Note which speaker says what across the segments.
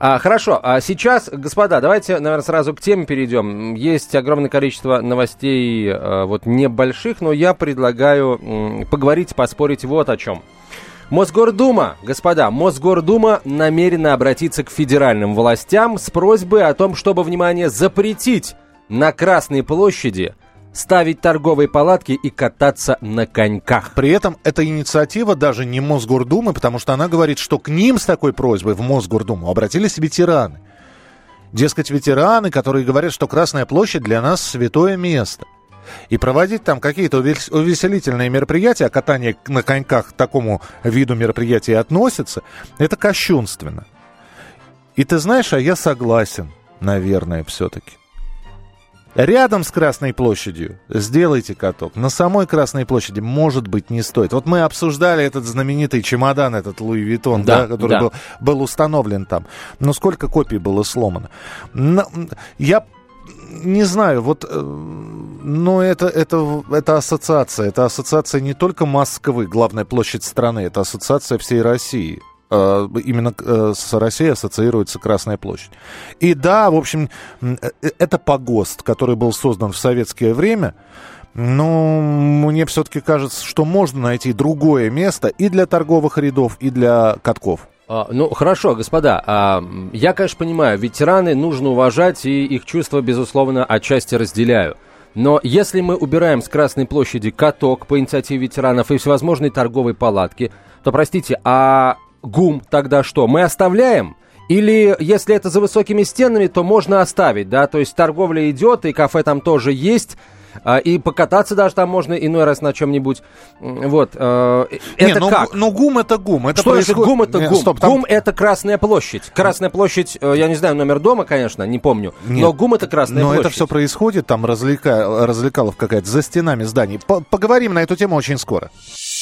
Speaker 1: А, хорошо, а сейчас, господа, давайте, наверное, сразу к теме перейдем. Есть огромное количество новостей, а, вот небольших, но я предлагаю м, поговорить, поспорить вот о чем. Мосгордума, господа, Мосгордума намерена обратиться к федеральным властям с просьбой о том, чтобы, внимание, запретить на Красной площади ставить торговые палатки и кататься на коньках.
Speaker 2: При этом эта инициатива даже не Мосгордумы, потому что она говорит, что к ним с такой просьбой в Мосгордуму обратились ветераны. Дескать, ветераны, которые говорят, что Красная площадь для нас святое место. И проводить там какие-то увеселительные мероприятия, а катание на коньках к такому виду мероприятий относится, это кощунственно. И ты знаешь, а я согласен, наверное, все-таки. Рядом с Красной площадью сделайте каток. На самой Красной площади, может быть, не стоит. Вот мы обсуждали этот знаменитый чемодан, этот Луи Виттон, да, да, который да. Был, был установлен там. Но сколько копий было сломано? Но, я не знаю, вот, э, но это, это, это ассоциация. Это ассоциация не только Москвы, главная площадь страны, это ассоциация всей России. Э, именно э, с Россией ассоциируется Красная площадь. И да, в общем, это погост, который был создан в советское время. Но мне все-таки кажется, что можно найти другое место и для торговых рядов, и для катков.
Speaker 1: А, ну, хорошо, господа. А, я, конечно, понимаю, ветераны нужно уважать, и их чувства, безусловно, отчасти разделяю. Но если мы убираем с Красной площади каток по инициативе ветеранов и всевозможные торговые палатки, то, простите, а ГУМ тогда что? Мы оставляем? Или если это за высокими стенами, то можно оставить, да? То есть торговля идет, и кафе там тоже есть, а, и покататься даже там можно иной раз на чем-нибудь. Вот. Э, это
Speaker 2: Не, ну,
Speaker 1: как?
Speaker 2: Ну, ГУМ это ГУМ. Это
Speaker 1: Что происход... значит ГУМ это ГУМ? стоп, там... ГУМ это Красная площадь. Красная площадь, э, я не знаю номер дома, конечно, не помню. Нет, но ГУМ это Красная
Speaker 2: но
Speaker 1: площадь.
Speaker 2: Но это все происходит, там развлека... развлекалов какая-то за стенами зданий. Поговорим на эту тему очень скоро.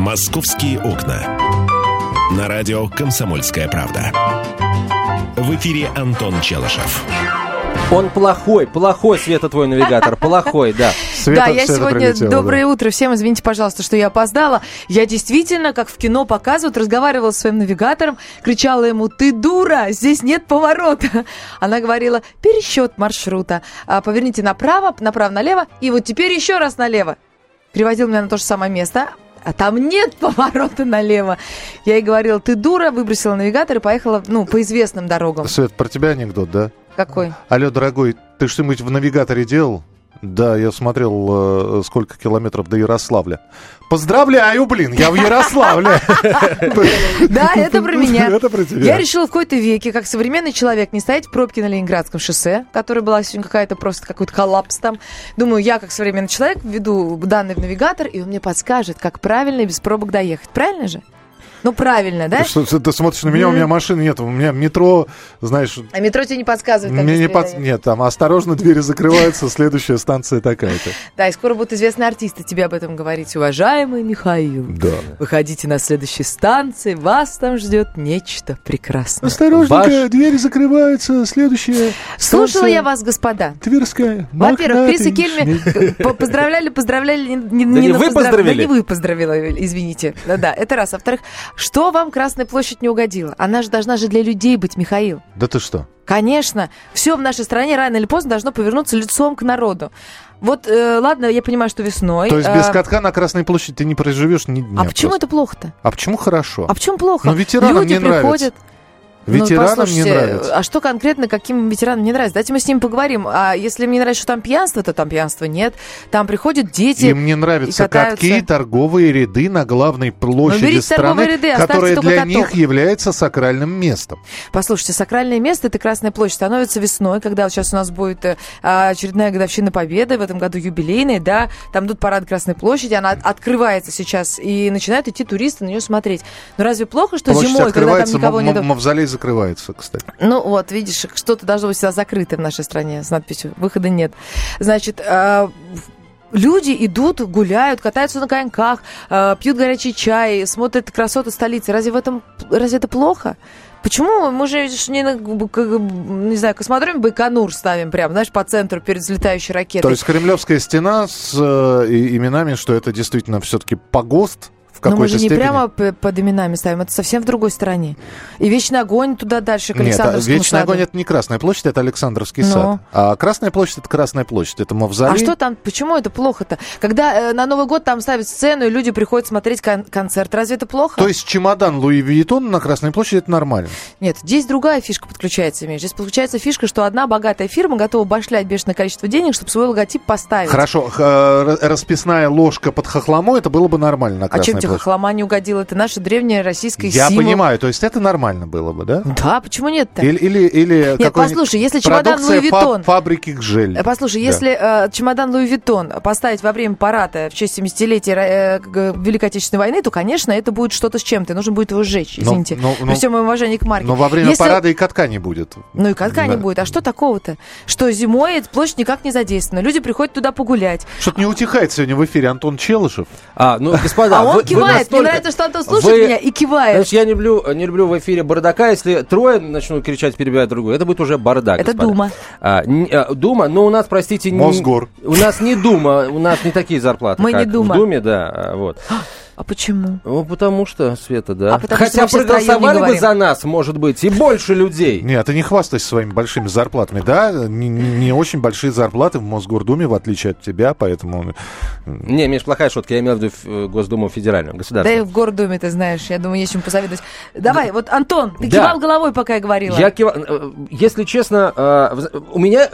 Speaker 3: «Московские окна». На радио «Комсомольская правда». В эфире Антон Челышев.
Speaker 1: Он плохой, плохой, Света, твой навигатор, плохой, да.
Speaker 4: Света, да, я сегодня... Доброе да. утро всем, извините, пожалуйста, что я опоздала. Я действительно, как в кино показывают, разговаривала с своим навигатором, кричала ему, ты дура, здесь нет поворота. Она говорила, пересчет маршрута, а, поверните направо, направо-налево, и вот теперь еще раз налево. Приводил меня на то же самое место, а там нет поворота налево. Я ей говорила, ты дура, выбросила навигатор и поехала, ну, по известным дорогам.
Speaker 2: Свет, про тебя анекдот, да?
Speaker 4: Какой?
Speaker 2: Алло, дорогой, ты что-нибудь в навигаторе делал? Да, я смотрел, э, сколько километров до Ярославля. Поздравляю, блин, я в Ярославле.
Speaker 4: Да, это про меня. Это про тебя. Я решила в какой-то веке, как современный человек, не стоять в пробке на Ленинградском шоссе, которая была сегодня какая-то просто какой-то коллапс там. Думаю, я как современный человек введу данные в навигатор, и он мне подскажет, как правильно и без пробок доехать. Правильно же? Ну, правильно, да?
Speaker 2: Что, ты, ты смотришь на меня, mm. у меня машины нет, у меня метро, знаешь...
Speaker 4: А метро тебе не подсказывает?
Speaker 2: Мне не под... Нет, там осторожно, двери закрываются, следующая станция такая-то.
Speaker 4: Да, и скоро будут известные артисты тебе об этом говорить. Уважаемый Михаил,
Speaker 2: да.
Speaker 4: выходите на следующей станции, вас там ждет нечто прекрасное.
Speaker 2: Осторожненько, Ваш... двери закрываются, следующая
Speaker 4: Слушала я вас, господа.
Speaker 2: Тверская.
Speaker 4: Во-первых, Крис и Кельми поздравляли, поздравляли не, не,
Speaker 1: не вы поздравили.
Speaker 4: не вы поздравили, извините. Да, это раз. А во-вторых, что вам Красная площадь не угодила? Она же должна же для людей быть, Михаил.
Speaker 2: Да ты что?
Speaker 4: Конечно. Все в нашей стране рано или поздно должно повернуться лицом к народу. Вот, э, ладно, я понимаю, что весной.
Speaker 2: То есть без э, катка на Красной площади ты не проживешь ни дня.
Speaker 4: А почему просто. это плохо-то?
Speaker 2: А почему хорошо?
Speaker 4: А почему плохо?
Speaker 2: Ну, ветеранам
Speaker 4: Люди
Speaker 2: не
Speaker 4: приходят.
Speaker 2: Нравится. Ну, ветеранам ну, не нравится.
Speaker 4: А что конкретно, каким ветеранам не нравится? Давайте мы с ним поговорим. А если мне нравится, что там пьянство, то там пьянства нет. Там приходят дети.
Speaker 2: Им не нравятся катки, торговые ряды на главной площади ну, страны, ряды, которая для каток. них является сакральным местом.
Speaker 4: Послушайте, сакральное место это Красная площадь становится весной, когда вот сейчас у нас будет э, очередная годовщина Победы, в этом году юбилейная, да, там идут парад Красной площади, она открывается сейчас, и начинают идти туристы на нее смотреть. Но разве плохо, что
Speaker 2: Площадь
Speaker 4: зимой, когда там никого нет?
Speaker 2: Мавзолей закрывается, кстати.
Speaker 4: Ну вот, видишь, что-то должно быть всегда закрыто в нашей стране с надписью «Выхода нет». Значит, а, люди идут, гуляют, катаются на коньках, а, пьют горячий чай, смотрят красоты столицы. Разве в этом, разве это плохо? Почему мы же не, на, не знаю, космодроме Байконур ставим прямо, знаешь, по центру перед взлетающей ракетой?
Speaker 2: То есть Кремлевская стена с э, именами, что это действительно все-таки погост, в какой-то
Speaker 4: Но мы же не
Speaker 2: степени.
Speaker 4: прямо под именами ставим, это совсем в другой стороне. И Вечный огонь туда дальше, к
Speaker 2: Нет, а
Speaker 4: Александровскому
Speaker 2: Вечный
Speaker 4: саду.
Speaker 2: огонь это не Красная площадь, это Александровский
Speaker 4: Ну.
Speaker 2: сад. А Красная площадь это Красная площадь, это мавзолей.
Speaker 4: А что там, почему это плохо-то? Когда э, на Новый год там ставят сцену, и люди приходят смотреть кон- концерт, разве это плохо?
Speaker 2: То есть чемодан Луи Виттон на Красной площади это нормально.
Speaker 4: Нет, здесь другая фишка подключается, Миш. Здесь подключается фишка, что одна богатая фирма готова башлять бешеное количество денег, чтобы свой логотип поставить.
Speaker 2: Хорошо, э, расписная ложка под хохлому, это было бы нормально на
Speaker 4: А
Speaker 2: Красной
Speaker 4: чем тебе
Speaker 2: площади.
Speaker 4: хохлома не угодила? Это наша древняя российская
Speaker 2: Я
Speaker 4: символ.
Speaker 2: понимаю, то есть это нормально было бы, да?
Speaker 4: Да, почему нет-то?
Speaker 2: Или, или, или какой-нибудь
Speaker 4: послушай, если чемодан Луи Виттон-
Speaker 2: фабрики Гжель.
Speaker 4: Э, Послушай,
Speaker 2: Да.
Speaker 4: если э, чемодан Луи Виттон поставить во время парада в честь 70-летия э, Великой Отечественной войны, то, конечно, это будет что-то с чем-то. Нужно будет его сжечь,
Speaker 2: Но-
Speaker 4: извините.
Speaker 2: но-
Speaker 4: При
Speaker 2: но-
Speaker 4: всем моем уважении к марке.
Speaker 2: Но во время
Speaker 4: Если-
Speaker 2: парада и катка не будет.
Speaker 4: Ну и катка не
Speaker 2: Да.
Speaker 4: будет. А что такого-то? Что зимой площадь никак не задействована. Люди приходят туда погулять.
Speaker 2: Что-то не утихает сегодня в эфире Антон Челышев.
Speaker 1: А, ну, господа,
Speaker 4: а он
Speaker 1: вы- вы
Speaker 4: кивает. Мне
Speaker 1: настолько-
Speaker 4: нравится, что Антон слушает
Speaker 1: Вы-
Speaker 4: меня и кивает.
Speaker 1: Знаешь, я не люблю, не люблю в эфире бардака. Если трое начнут кричать, перебивая другую, это будет уже бардак.
Speaker 4: Это
Speaker 1: господа.
Speaker 4: Дума.
Speaker 1: А, н- а, Дума, но у нас, простите, не-
Speaker 2: Мосгор.
Speaker 1: у нас не Дума, у нас не такие зарплаты.
Speaker 4: Мы не Дума.
Speaker 1: В Думе, да, а, вот.
Speaker 4: А почему?
Speaker 1: Ну, потому что, Света, да.
Speaker 4: А потому что
Speaker 1: Хотя
Speaker 4: не
Speaker 1: проголосовали бы за нас, может быть, и больше людей.
Speaker 2: Нет, ты не хвастайся своими большими зарплатами, да? Не, не- очень большие зарплаты в Мосгордуме, в отличие от тебя, поэтому...
Speaker 1: Не, Миш, плохая шутка, я имел в виду э, Госдуму федеральную,
Speaker 4: Да и
Speaker 1: государственную.
Speaker 4: в Гордуме, ты знаешь, я думаю, есть чем посоветовать. Давай, вот, Антон, ты
Speaker 1: Да.
Speaker 4: кивал головой, пока я говорила.
Speaker 1: Я кива- э, Если честно, э, у меня,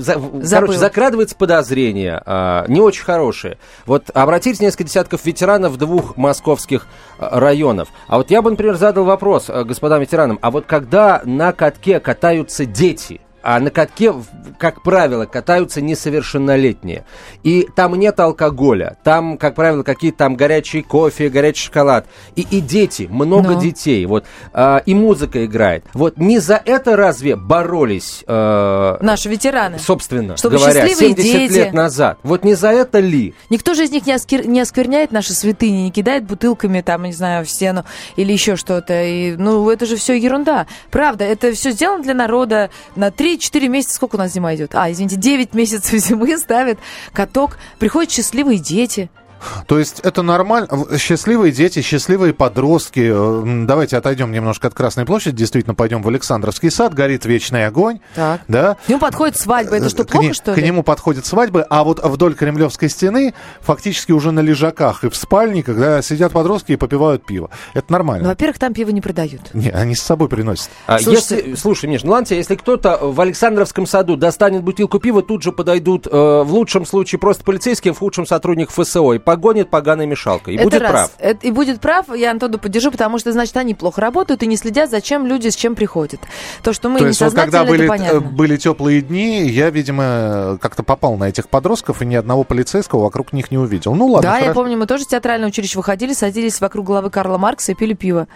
Speaker 4: Забыл.
Speaker 1: короче, закрадывается подозрение, не очень хорошее. Вот обратились несколько десятков ветеранов двух московских э, районов. А вот я бы, например, задал вопрос э, господам ветеранам, а вот когда на катке катаются дети, а на катке, как правило, катаются несовершеннолетние. И там нет алкоголя. Там, как правило, какие-то там горячий кофе, горячий шоколад. И, и дети, много
Speaker 4: Ну.
Speaker 1: детей. Вот, а, и музыка играет. Вот не за это разве боролись, э,
Speaker 4: Наши ветераны.
Speaker 1: собственно
Speaker 4: Чтобы
Speaker 1: говоря,
Speaker 4: счастливые
Speaker 1: 70
Speaker 4: дети.
Speaker 1: лет назад? Вот не за это ли?
Speaker 4: Никто же из них не, оскер- не оскверняет наши святыни, не кидает бутылками, там, не знаю, в стену или еще что-то. И, ну, это же все ерунда. Правда, это все сделано для народа на 3-4 месяца. Сколько у нас зима идет? А, извините, 9 месяцев зимы ставят каток. Приходят счастливые дети.
Speaker 2: То есть это нормально. Счастливые дети, счастливые подростки. Э, Давайте отойдем немножко от Красной площади. Действительно, пойдем в Александровский сад. Горит вечный огонь.
Speaker 4: Так.
Speaker 2: Да?
Speaker 4: К нему подходит свадьба. Это что,
Speaker 2: К
Speaker 4: плохо,
Speaker 2: не-
Speaker 4: что
Speaker 2: К
Speaker 4: ли?
Speaker 2: нему подходят свадьбы, а вот вдоль Кремлевской стены фактически уже на лежаках и в спальне, когда сидят подростки и попивают пиво. Это
Speaker 4: Ну,
Speaker 2: нормально.
Speaker 4: во-первых, там пиво не продают.
Speaker 2: Не, они с собой приносят.
Speaker 1: А
Speaker 4: Слушайте-
Speaker 1: если, слушай, Миш, ну ладно тебе, если кто-то в Александровском саду достанет бутылку пива, тут же подойдут э, в лучшем случае просто полицейские, в худшем сотрудник ФСО и погонит поганой мешалкой. И
Speaker 4: это
Speaker 1: будет
Speaker 4: раз.
Speaker 1: прав.
Speaker 4: Это- и будет прав, я Антону поддержу, потому что, значит, они плохо работают и не следят, зачем люди с чем приходят. То, что мы
Speaker 2: То есть вот когда были, э, были теплые дни, я, видимо, как-то попал на этих подростков и ни одного полицейского вокруг них не увидел. Ну ладно,
Speaker 4: да, я
Speaker 2: хорошо.
Speaker 4: помню, мы тоже с театрального училища выходили, садились вокруг головы Карла Маркса и пили пиво.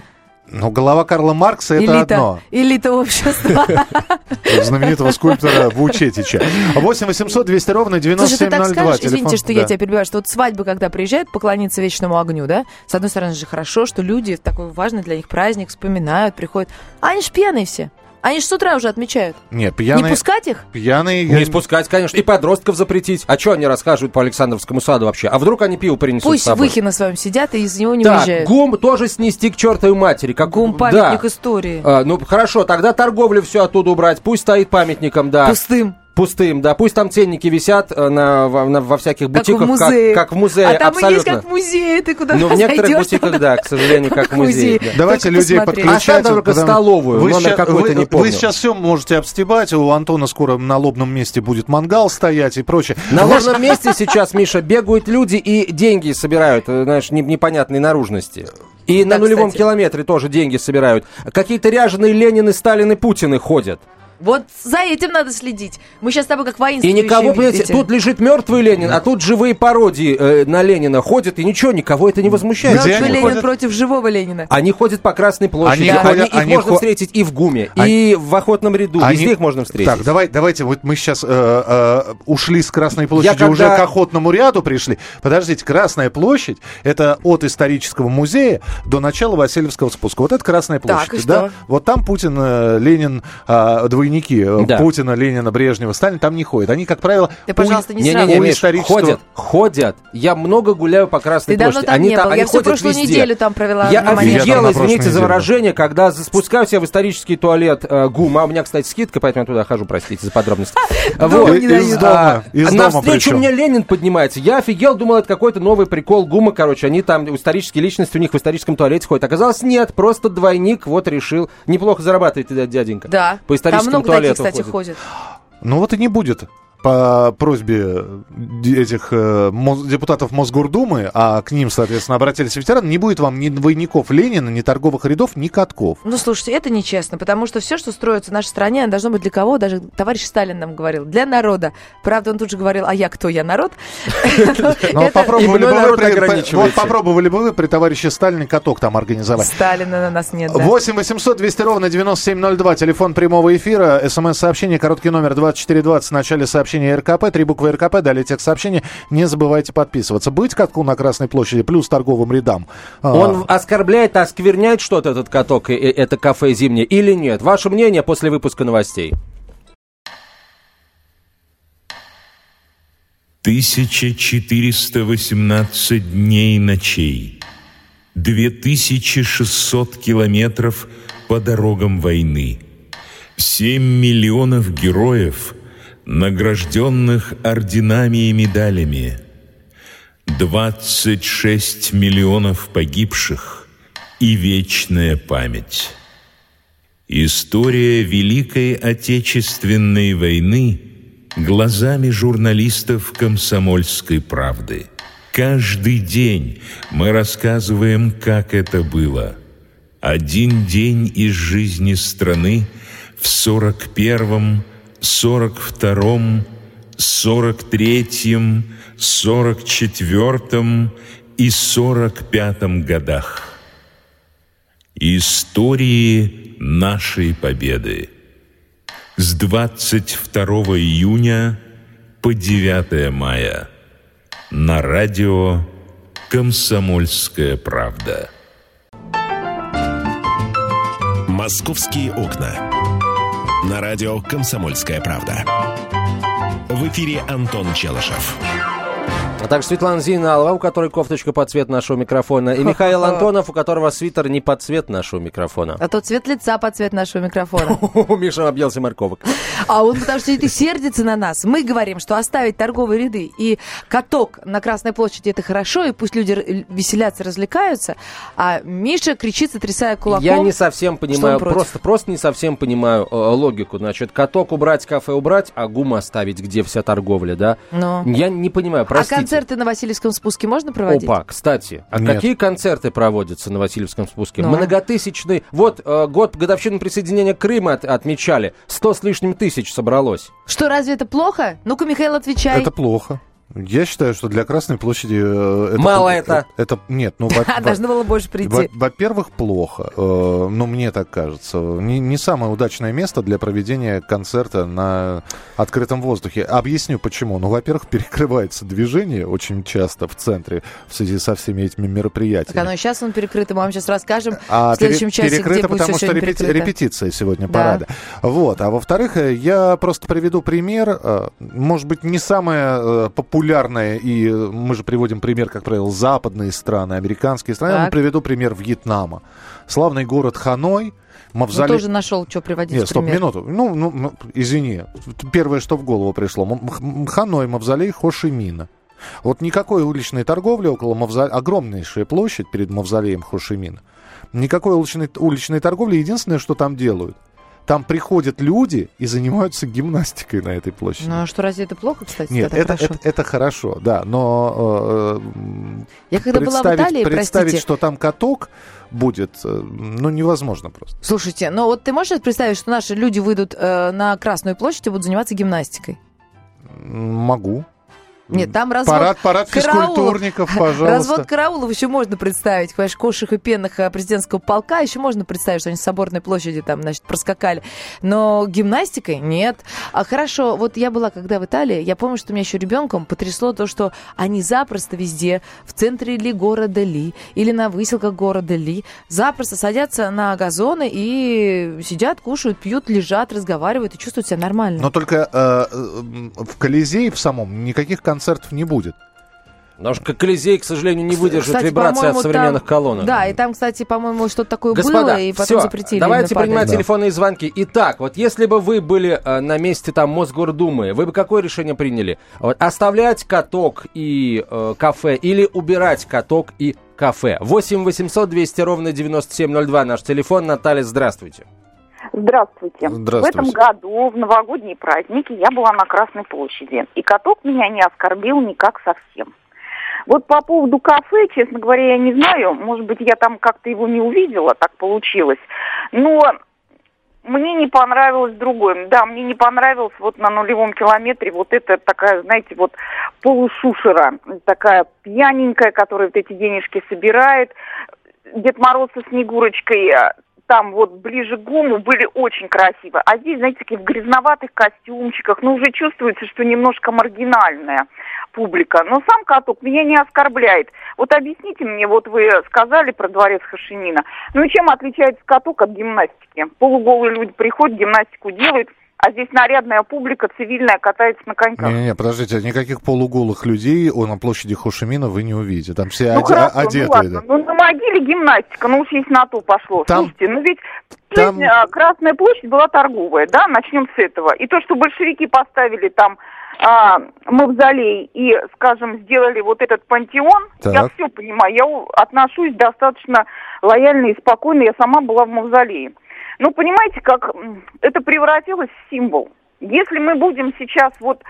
Speaker 2: Но голова Карла Маркса это
Speaker 4: элита,
Speaker 2: одно.
Speaker 4: элита общества.
Speaker 2: Знаменитого скульптора Вучетича. 8 800 200 ровно
Speaker 4: Слушай, ты так
Speaker 2: 9702.
Speaker 4: скажешь, извините, что я тебя перебиваю, что вот свадьбы, когда приезжают поклониться вечному огню, да, с одной стороны же хорошо, что люди такой важный для них праздник вспоминают, приходят, а они ж пьяные все. Они ж с утра уже отмечают.
Speaker 2: Нет,
Speaker 4: Не
Speaker 2: пьяные...
Speaker 4: пускать их?
Speaker 2: Пьяные...
Speaker 1: Не спускать, конечно. И подростков запретить. А что они расскажут по Александровскому саду вообще? А вдруг они пиво принесут
Speaker 4: Пусть
Speaker 1: с собой?
Speaker 4: выхи на своем сидят и из него не
Speaker 1: так,
Speaker 4: уезжают.
Speaker 1: ГУМ тоже снести к чертовой матери. Как...
Speaker 4: Гум
Speaker 1: Да.
Speaker 4: памятник истории.
Speaker 1: А, ну хорошо, тогда торговлю все оттуда убрать. Пусть стоит памятником, да.
Speaker 4: Пустым.
Speaker 1: Пустым, да. Пусть там ценники висят э, на, во, на- во всяких
Speaker 4: Как в
Speaker 1: бутиках,
Speaker 4: музее.
Speaker 1: как, в музее,
Speaker 4: а там и есть
Speaker 1: абсолютно.
Speaker 4: как в музее, ты куда
Speaker 1: Ну, в некоторых
Speaker 4: зайдешь,
Speaker 1: бутиках,
Speaker 4: там
Speaker 1: да, к сожалению, как в музее. да.
Speaker 2: Давайте
Speaker 4: Только
Speaker 2: людей подключать.
Speaker 1: Оставь только
Speaker 2: потому-
Speaker 1: столовую, номер
Speaker 2: сейчас-
Speaker 1: какой-то
Speaker 2: вы-
Speaker 1: не помню.
Speaker 2: Вы сейчас все можете обстебать, у Антона скоро на лобном месте будет мангал стоять и прочее.
Speaker 1: На ложном месте сейчас, Миша, бегают люди и деньги собирают, э, знаешь, не- непонятной наружности. И на
Speaker 4: Да,
Speaker 1: нулевом
Speaker 4: кстати.
Speaker 1: километре тоже деньги собирают. Какие-то ряженые Ленины, Сталины, Путины ходят.
Speaker 4: Вот за этим надо следить. Мы сейчас с тобой как
Speaker 1: И
Speaker 4: воинствующие
Speaker 1: никого, понимаете, тут лежит мертвый Ленин, а тут живые пародии э, на Ленина ходят, и ничего, никого это не возмущает.
Speaker 2: Где
Speaker 4: Мертвый
Speaker 2: они
Speaker 4: Ленин
Speaker 2: ходят?
Speaker 4: против живого Ленина.
Speaker 1: Они ходят по Красной площади,
Speaker 2: Они
Speaker 1: они,
Speaker 2: ходят-
Speaker 1: их
Speaker 2: они
Speaker 1: можно
Speaker 2: хо-
Speaker 1: встретить и в ГУМе,
Speaker 2: Они-
Speaker 1: и в Охотном ряду,
Speaker 2: Они-
Speaker 1: везде их можно встретить.
Speaker 2: Так, давай, давайте, вот мы сейчас э, э, ушли с Красной площади,
Speaker 1: когда-
Speaker 2: уже к Охотному ряду пришли. Подождите, Красная площадь, это от исторического музея до начала Васильевского спуска. Вот это Красная площадь,
Speaker 4: и
Speaker 2: да?
Speaker 4: что?
Speaker 2: Вот там Путин, э, Ленин, а, двойники э,
Speaker 1: Да.
Speaker 2: Путина, Ленина, Брежнева, Сталин там не ходят. Они, как правило,
Speaker 4: Ты, пожалуйста, не
Speaker 1: Не-не-не,
Speaker 4: сравнивай.
Speaker 2: у
Speaker 1: Миш,
Speaker 2: исторического-
Speaker 1: ходят, ходят. Я много гуляю по Красной
Speaker 4: Ты давно
Speaker 1: площади.
Speaker 4: там
Speaker 1: они
Speaker 4: не
Speaker 1: там,
Speaker 4: был.
Speaker 1: они
Speaker 4: Я всю прошлую
Speaker 1: везде.
Speaker 4: неделю там провела
Speaker 1: Я
Speaker 4: на.
Speaker 2: Я
Speaker 1: офигел,
Speaker 2: на
Speaker 1: извините за выражение, когда за- спускаю себя в исторический туалет э, ГУМ, а у меня, кстати, скидка, поэтому я туда хожу, простите за подробности. Вот.
Speaker 4: не.
Speaker 2: Из
Speaker 1: А,
Speaker 2: дома,
Speaker 1: а навстречу
Speaker 2: причем.
Speaker 1: мне Ленин поднимается. Я офигел, думал, это какой-то новый прикол ГУМа, короче. Они там, исторические личности у них в историческом туалете ходят. Оказалось, нет, просто двойник вот решил. Неплохо зарабатывает этот дяденька.
Speaker 4: Да.
Speaker 1: По историческому
Speaker 4: много таких,
Speaker 1: туалету
Speaker 4: кстати,
Speaker 1: ходит.
Speaker 2: Ну вот и не будет по просьбе этих э, депутатов Мосгордумы, а к ним, соответственно, обратились ветераны, не будет вам ни двойников Ленина, ни торговых рядов, ни катков.
Speaker 4: Ну, слушайте, это нечестно, потому что все, что строится в нашей стране, оно должно быть для кого? Даже товарищ Сталин нам говорил. Для народа. Правда, он тут же говорил, а я кто? Я народ.
Speaker 2: Попробовали, бы вы при, товарище Сталине каток там организовать.
Speaker 4: Сталина на нас нет, да.
Speaker 2: 8 800 200 ровно 9702, телефон прямого эфира, смс-сообщение, короткий номер 2420, в начале сообщения РКП, три буквы РКП, далее текст сообщения, не забывайте подписываться. Быть катку на Красной площади, плюс торговым рядам. А,
Speaker 1: Он оскорбляет, оскверняет что-то этот каток, и- это кафе зимнее, или нет? Ваше мнение после выпуска новостей.
Speaker 5: 1418 дней и ночей, 2600 километров по дорогам войны, 7 миллионов героев, награжденных орденами и медалями, 26 миллионов погибших и вечная память. История Великой Отечественной войны глазами журналистов «Комсомольской правды». Каждый день мы рассказываем, как это было. Один день из жизни страны в 41-м, 42-м, 43-м, 44-м и 45-м годах. Истории нашей победы. С 22 июня по 9 мая на радио «Комсомольская правда».
Speaker 3: «Московские окна». На радио «Комсомольская правда». В эфире Антон Челышев.
Speaker 1: А также Светлана Зейналова, у которой кофточка под цвет нашего микрофона, и Михаил Антонов, у которого свитер не под цвет нашего микрофона.
Speaker 4: А то цвет лица под цвет нашего микрофона.
Speaker 1: Миша объелся морковок.
Speaker 4: А он потому что это сердится на нас. Мы говорим, что оставить торговые ряды и каток на Красной площади это хорошо, и пусть люди веселятся, развлекаются. А Миша кричит, сотрясая кулаком.
Speaker 1: Я не совсем понимаю, просто, просто не совсем понимаю э, логику. Значит, каток убрать, кафе убрать, а гум оставить, где вся торговля, да?
Speaker 4: Но.
Speaker 1: Я не понимаю,
Speaker 4: А
Speaker 1: простите.
Speaker 4: Концерты на Васильевском спуске можно проводить?
Speaker 1: Опа, кстати, а
Speaker 2: Нет.
Speaker 1: какие концерты проводятся на Васильевском спуске?
Speaker 4: Ну.
Speaker 1: Многотысячный. Вот э, год годовщины присоединения Крыма от- отмечали. Сто с лишним тысяч собралось.
Speaker 4: Что, разве это плохо? Ну-ка, Михаил, отвечай.
Speaker 2: Это плохо. Я считаю, что для Красной площади... э, это,
Speaker 1: Мало это.
Speaker 2: Это, нет, ну... во-
Speaker 4: А,
Speaker 2: во-
Speaker 4: должно было больше
Speaker 2: Во-
Speaker 4: прийти.
Speaker 2: Во-первых, плохо. Э, Ну, мне так кажется. Не, не самое удачное место для проведения концерта на открытом воздухе. Объясню почему. Ну, во-первых, перекрывается движение очень часто в центре в связи со всеми этими
Speaker 4: Так
Speaker 2: мероприятиями.
Speaker 4: оно и сейчас он перекрыт, мы вам сейчас расскажем
Speaker 2: А
Speaker 4: в следующем
Speaker 2: пере-
Speaker 4: часе,
Speaker 2: перекрыто,
Speaker 4: где будет
Speaker 2: потому что репети-
Speaker 4: перекрыто.
Speaker 2: репетиция сегодня
Speaker 4: Да.
Speaker 2: парада. Вот. А во-вторых, э, я просто приведу пример. э, Может быть, не самое э, популярное, и э, мы же приводим пример, как правило, западные страны, американские страны. Я
Speaker 4: Так.
Speaker 2: приведу пример Вьетнама. Славный город Ханой.
Speaker 4: Ну,
Speaker 2: Мавзолей...
Speaker 4: тоже нашел, что приводить
Speaker 2: Нет, стоп,
Speaker 4: пример.
Speaker 2: минуту. Ну, ну, ну, извини. Первое, что в голову пришло. Ханой, мавзолей Хошимина. Вот никакой уличной торговли около мавзолея, огромнейшая площадь перед мавзолеем Хошимина. Никакой уличной, уличной торговли. Единственное, что там делают, там приходят люди и занимаются гимнастикой на этой площади.
Speaker 4: Ну а что, разве это плохо, кстати?
Speaker 2: Нет, это, хорошо? Это, это хорошо, да, но
Speaker 4: э, Я когда была в Италии,
Speaker 2: представить,
Speaker 4: простите...
Speaker 2: что там каток будет, э, ну, невозможно просто.
Speaker 4: Слушайте, ну вот ты можешь представить, что наши люди выйдут э, на Красную площадь и будут заниматься гимнастикой?
Speaker 2: Могу.
Speaker 4: Нет, там развод
Speaker 2: Парад, парад физкультурников, пожалуйста.
Speaker 4: Развод караулов еще можно представить. Понимаешь, кошек и пенных э, президентского полка еще можно представить, что они с Соборной площади там, значит, проскакали. Но гимнастикой нет. А хорошо, вот я была когда в Италии, я помню, что меня еще ребенком потрясло то, что они запросто везде, в центре ли города ли, или на выселках города ли, запросто садятся на газоны и сидят, кушают, пьют, лежат, разговаривают и чувствуют себя нормально.
Speaker 2: Но только э, в Колизее в самом никаких концертов концертов не будет.
Speaker 1: Потому что Колизей, к сожалению, не выдержит кстати, вибрации от современных
Speaker 4: там,
Speaker 1: колонок.
Speaker 4: Да, и там, кстати, по-моему, что-то такое
Speaker 1: Господа,
Speaker 4: было, и потом
Speaker 1: все,
Speaker 4: запретили.
Speaker 1: Давайте принимать да. телефонные звонки. Итак, вот если бы вы были э, на месте там Мосгордумы, вы бы какое решение приняли? Вот, оставлять каток и э, кафе или убирать каток и кафе? 8 800 200 ровно 9702 наш телефон. Наталья, здравствуйте.
Speaker 6: Здравствуйте.
Speaker 2: Здравствуйте.
Speaker 6: В этом году, в новогодние праздники, я была на Красной площади. И каток меня не оскорбил никак совсем. Вот по поводу кафе, честно говоря, я не знаю. Может быть, я там как-то его не увидела, так получилось. Но мне не понравилось другое. Да, мне не понравилось вот на нулевом километре вот это такая, знаете, вот полушушера, такая пьяненькая, которая вот эти денежки собирает. Дед Мороз со Снегурочкой там вот ближе к ГУМу были очень красивые. А здесь, знаете, такие в грязноватых костюмчиках, ну, уже чувствуется, что немножко маргинальная публика. Но сам каток меня не оскорбляет. Вот объясните мне, вот вы сказали про дворец Хашимина. Ну и чем отличается каток от гимнастики? Полуголые люди приходят, гимнастику делают, а здесь нарядная публика, цивильная, катается на коньках.
Speaker 2: Не-не, подождите, никаких полуголых людей на площади Хошимина вы не увидите. Там все
Speaker 6: ну,
Speaker 2: оде-
Speaker 6: хорошо,
Speaker 2: одетые.
Speaker 6: Ну, ладно. ну, на могиле гимнастика, ну уж есть на то пошло. Там... Слушайте, ну ведь
Speaker 2: там...
Speaker 6: а, Красная площадь была торговая, да, начнем с этого. И то, что большевики поставили там а, мавзолей и, скажем, сделали вот этот пантеон, так. я все понимаю, я отношусь достаточно лояльно и спокойно, я сама была в мавзолее. Ну, понимаете, как это превратилось в символ. Если мы будем сейчас вот,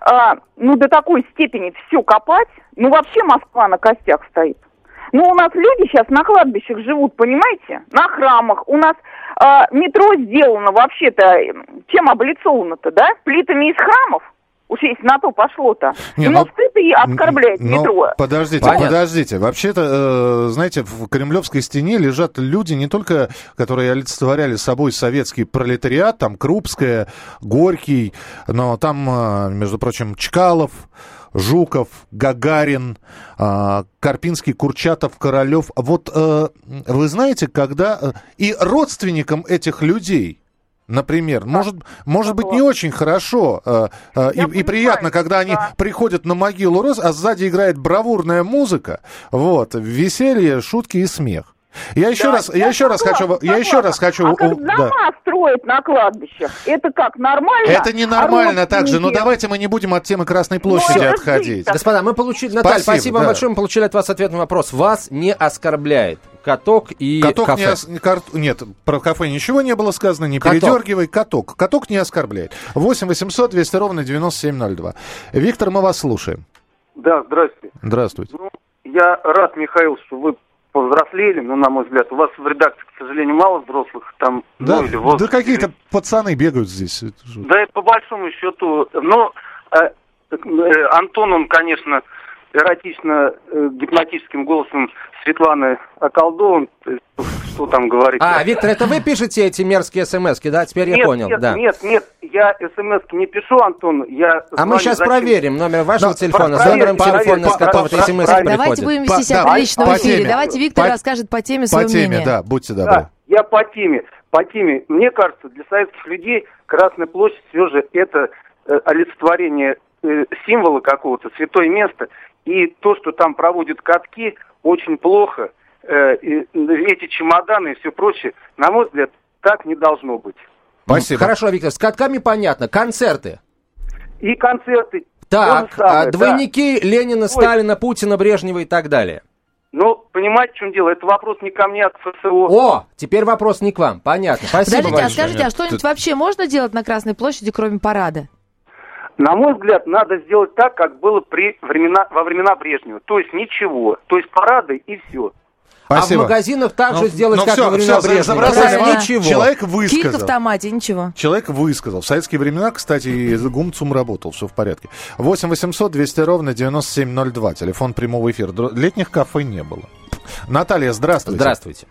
Speaker 6: а, ну, до такой степени все копать, ну, вообще Москва на костях стоит. Ну, у нас люди сейчас на кладбищах живут, понимаете? На храмах. У нас а, метро сделано вообще-то, чем облицовано-то, да? Плитами из храмов. Уж если на то пошло-то. Не, но ну, стыд и оскорбляет но, метро.
Speaker 2: Подождите, Понятно. подождите. Вообще-то, э, знаете, в Кремлевской стене лежат люди не только, которые олицетворяли собой советский пролетариат, там Крупская, Горький, но там, э, между прочим, Чкалов, Жуков, Гагарин, э, Карпинский, Курчатов, Королев. Вот э, вы знаете, когда... Э, и родственникам этих людей Например, может, может быть, не очень хорошо э, э, и, и приятно, когда они да. приходят на могилу Роз, а сзади играет бравурная музыка, вот, веселье, шутки и смех. Я еще да, раз, я, я еще раз хочу, я еще раз хочу.
Speaker 6: А как дома да. строят на кладбищах, это как нормально?
Speaker 2: Это не нормально а также. Но давайте мы не будем от темы Красной ну, площади но отходить.
Speaker 1: Господа, мы получили, Наталья, спасибо, спасибо да. большое, мы получили от вас ответ на вопрос. Вас не оскорбляет каток и
Speaker 2: каток
Speaker 1: кафе.
Speaker 2: Не ос... Кар... Нет, про кафе ничего не было сказано, не каток. передергивай. Каток. Каток не оскорбляет. 8 800 200 ровно 9702. Виктор, мы вас слушаем.
Speaker 7: Да, здравствуйте.
Speaker 2: Здравствуйте.
Speaker 7: Ну, я рад, Михаил, что вы повзрослели, ну, на мой взгляд. У вас в редакции, к сожалению, мало взрослых там.
Speaker 2: Да,
Speaker 7: ну, или
Speaker 2: возраст, да какие-то или... пацаны бегают здесь.
Speaker 7: Да, по большому счету. Но э, э, Антон, он, конечно, эротично э, гипнотическим голосом Светланы околдован, что там говорить.
Speaker 1: А, Виктор, это вы пишете эти мерзкие смс да? Теперь
Speaker 7: нет,
Speaker 1: я понял.
Speaker 7: Нет,
Speaker 1: да.
Speaker 7: нет, нет, я смс не пишу, Антон. Я
Speaker 1: а мы сейчас зачем... проверим номер вашего Но, телефона с номером телефона, с которого эти смс приходят.
Speaker 4: Давайте будем вести себя прилично в эфире. Давайте Виктор по, расскажет по теме свое
Speaker 2: мнение.
Speaker 4: По
Speaker 2: теме, да, будьте добры. Да,
Speaker 7: я по теме. По теме. Мне кажется, для советских людей Красная площадь все же это э, олицетворение э, символа какого-то, святое место. И то, что там проводят катки, очень плохо. Э, эти чемоданы и все прочее, на мой взгляд, так не должно быть.
Speaker 1: Спасибо. Хорошо, Виктор, с катками понятно. Концерты.
Speaker 7: И концерты.
Speaker 1: Так, самое, а двойники да. Ленина, Ой. Сталина, Путина, Брежнева и так далее.
Speaker 7: Ну, понимаете, в чем дело? Это вопрос не ко мне, а к ФСО.
Speaker 1: О, теперь вопрос не к вам. Понятно. Спасибо
Speaker 4: Подождите, а скажите, а что-нибудь вообще можно делать на Красной площади, кроме парада?
Speaker 7: На мой взгляд, надо сделать так, как было при времена, во времена Брежнева. То есть ничего. То есть парады и все.
Speaker 2: Спасибо.
Speaker 1: А в магазинах также
Speaker 2: Ну,
Speaker 1: сделать,
Speaker 2: ну
Speaker 1: как
Speaker 2: всё,
Speaker 1: во времена
Speaker 2: за-
Speaker 1: Брежнева.
Speaker 2: забросали.
Speaker 4: Правильно.
Speaker 1: Ничего.
Speaker 2: Человек
Speaker 4: Килька в
Speaker 2: высказал.
Speaker 4: томате, ничего.
Speaker 2: Человек высказал. В советские времена, кстати, и ГУМЦУМ работал, все в порядке. 8 800 200 ровно 9702. Телефон прямого эфира. Летних кафе не было. Наталья, здравствуйте.
Speaker 1: Здравствуйте.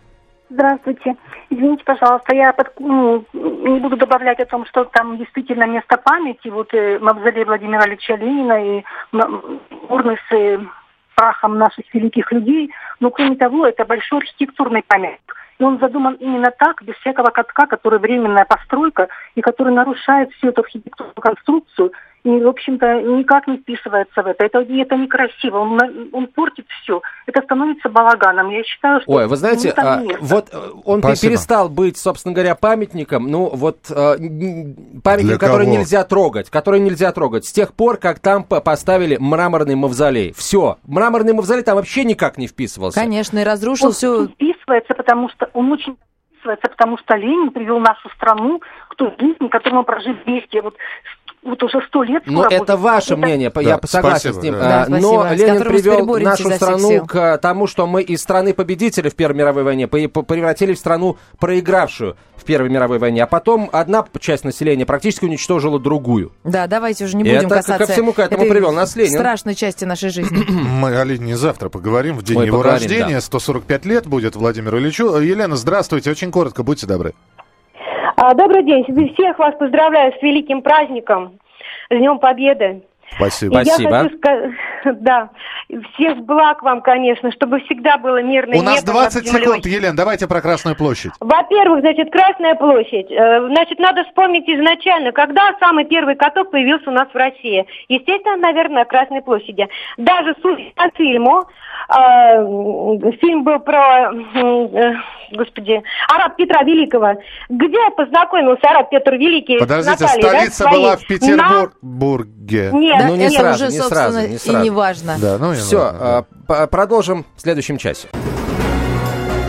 Speaker 8: Здравствуйте. Извините, пожалуйста, я под- ну, не буду добавлять о том, что там действительно место памяти, вот э, мавзолей Владимира Ильича Ленина и м- урны с э, прахом наших великих людей, но кроме того, это большой архитектурный памятник. И он задуман именно так, без всякого катка, который временная постройка, и который нарушает всю эту архитектурную конструкцию, в общем-то, никак не вписывается в это. Это, это некрасиво, он, он портит все. Это становится балаганом. Я считаю, что
Speaker 1: Ой, вы знаете, а, вот э, он
Speaker 2: Спасибо.
Speaker 1: перестал быть, собственно говоря, памятником, ну вот н- памятник,
Speaker 2: Для
Speaker 1: который
Speaker 2: кого?
Speaker 1: нельзя трогать, который нельзя трогать. С тех пор, как там по- поставили мраморный мавзолей. Все, мраморный мавзолей там вообще никак не вписывался.
Speaker 4: Конечно, и разрушил
Speaker 8: Он
Speaker 4: всю...
Speaker 8: вписывается, потому что он очень вписывается, потому что Ленин привел нашу страну к той жизни, которую мы прожили вместе. Вот, вот уже сто лет.
Speaker 1: Ну,
Speaker 8: скоро
Speaker 1: это ваше
Speaker 8: Это-
Speaker 1: мнение,
Speaker 2: Да,
Speaker 1: я согласен
Speaker 2: спасибо,
Speaker 1: с ним.
Speaker 2: да.
Speaker 4: Да, спасибо,
Speaker 1: Но
Speaker 4: с
Speaker 1: Ленин привел нашу страну к тому, что мы из страны победителя в Первой мировой войне превратили в страну проигравшую в Первой мировой войне. А потом одна часть населения практически уничтожила другую.
Speaker 4: Да, давайте уже не будем
Speaker 1: это ко
Speaker 4: касаться
Speaker 1: всему к этому
Speaker 4: этой
Speaker 1: привел нас Ленин.
Speaker 4: страшной части нашей жизни.
Speaker 2: Мы о Ленине завтра поговорим, в день
Speaker 1: Ой,
Speaker 2: его
Speaker 1: поговорим,
Speaker 2: рождения.
Speaker 1: да.
Speaker 2: 145 лет будет Владимиру Ильичу. Елена, здравствуйте. Очень коротко, будьте добры.
Speaker 9: А, Добрый день. Всех вас поздравляю с великим праздником, с Днем Победы.
Speaker 2: Спасибо.
Speaker 9: И я
Speaker 1: Спасибо.
Speaker 9: хочу сказать, да, всех благ вам, конечно, чтобы всегда было мирное
Speaker 2: У нас
Speaker 9: небо
Speaker 2: 20
Speaker 9: над землей.
Speaker 2: секунд, Елена, давайте про Красную площадь.
Speaker 9: Во-первых, значит, Красная площадь. Э, Значит, надо вспомнить изначально, когда самый первый каток появился у нас в России. Естественно, наверное, на Красной площади. Даже судя по фильму, э, фильм был про, э, господи, Араб Петра Великого. Где познакомился Араб Петр Великий с
Speaker 2: Подождите,
Speaker 9: Натальей, да,
Speaker 2: столица
Speaker 9: своей?
Speaker 2: была в
Speaker 9: На-
Speaker 2: Петербурге.
Speaker 9: Нет,
Speaker 4: Да,
Speaker 1: Ну, не
Speaker 4: это
Speaker 1: сразу,
Speaker 4: уже,
Speaker 1: не
Speaker 4: собственно,
Speaker 1: сразу, не
Speaker 4: и
Speaker 1: сразу.
Speaker 4: не важно.
Speaker 2: Да, ну и
Speaker 1: Все,
Speaker 2: ладно, да.
Speaker 1: продолжим в следующем часе.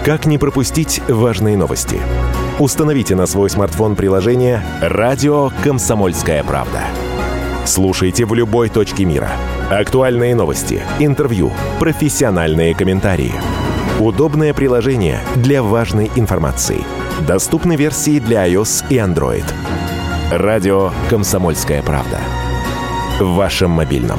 Speaker 3: Как не пропустить важные новости? Установите на свой смартфон приложение «Радио Комсомольская правда». Слушайте в любой точке мира. Актуальные новости, интервью, профессиональные комментарии. Удобное приложение для важной информации. Доступны версии для iOS и Android. «Радио Комсомольская правда». В вашем мобильном.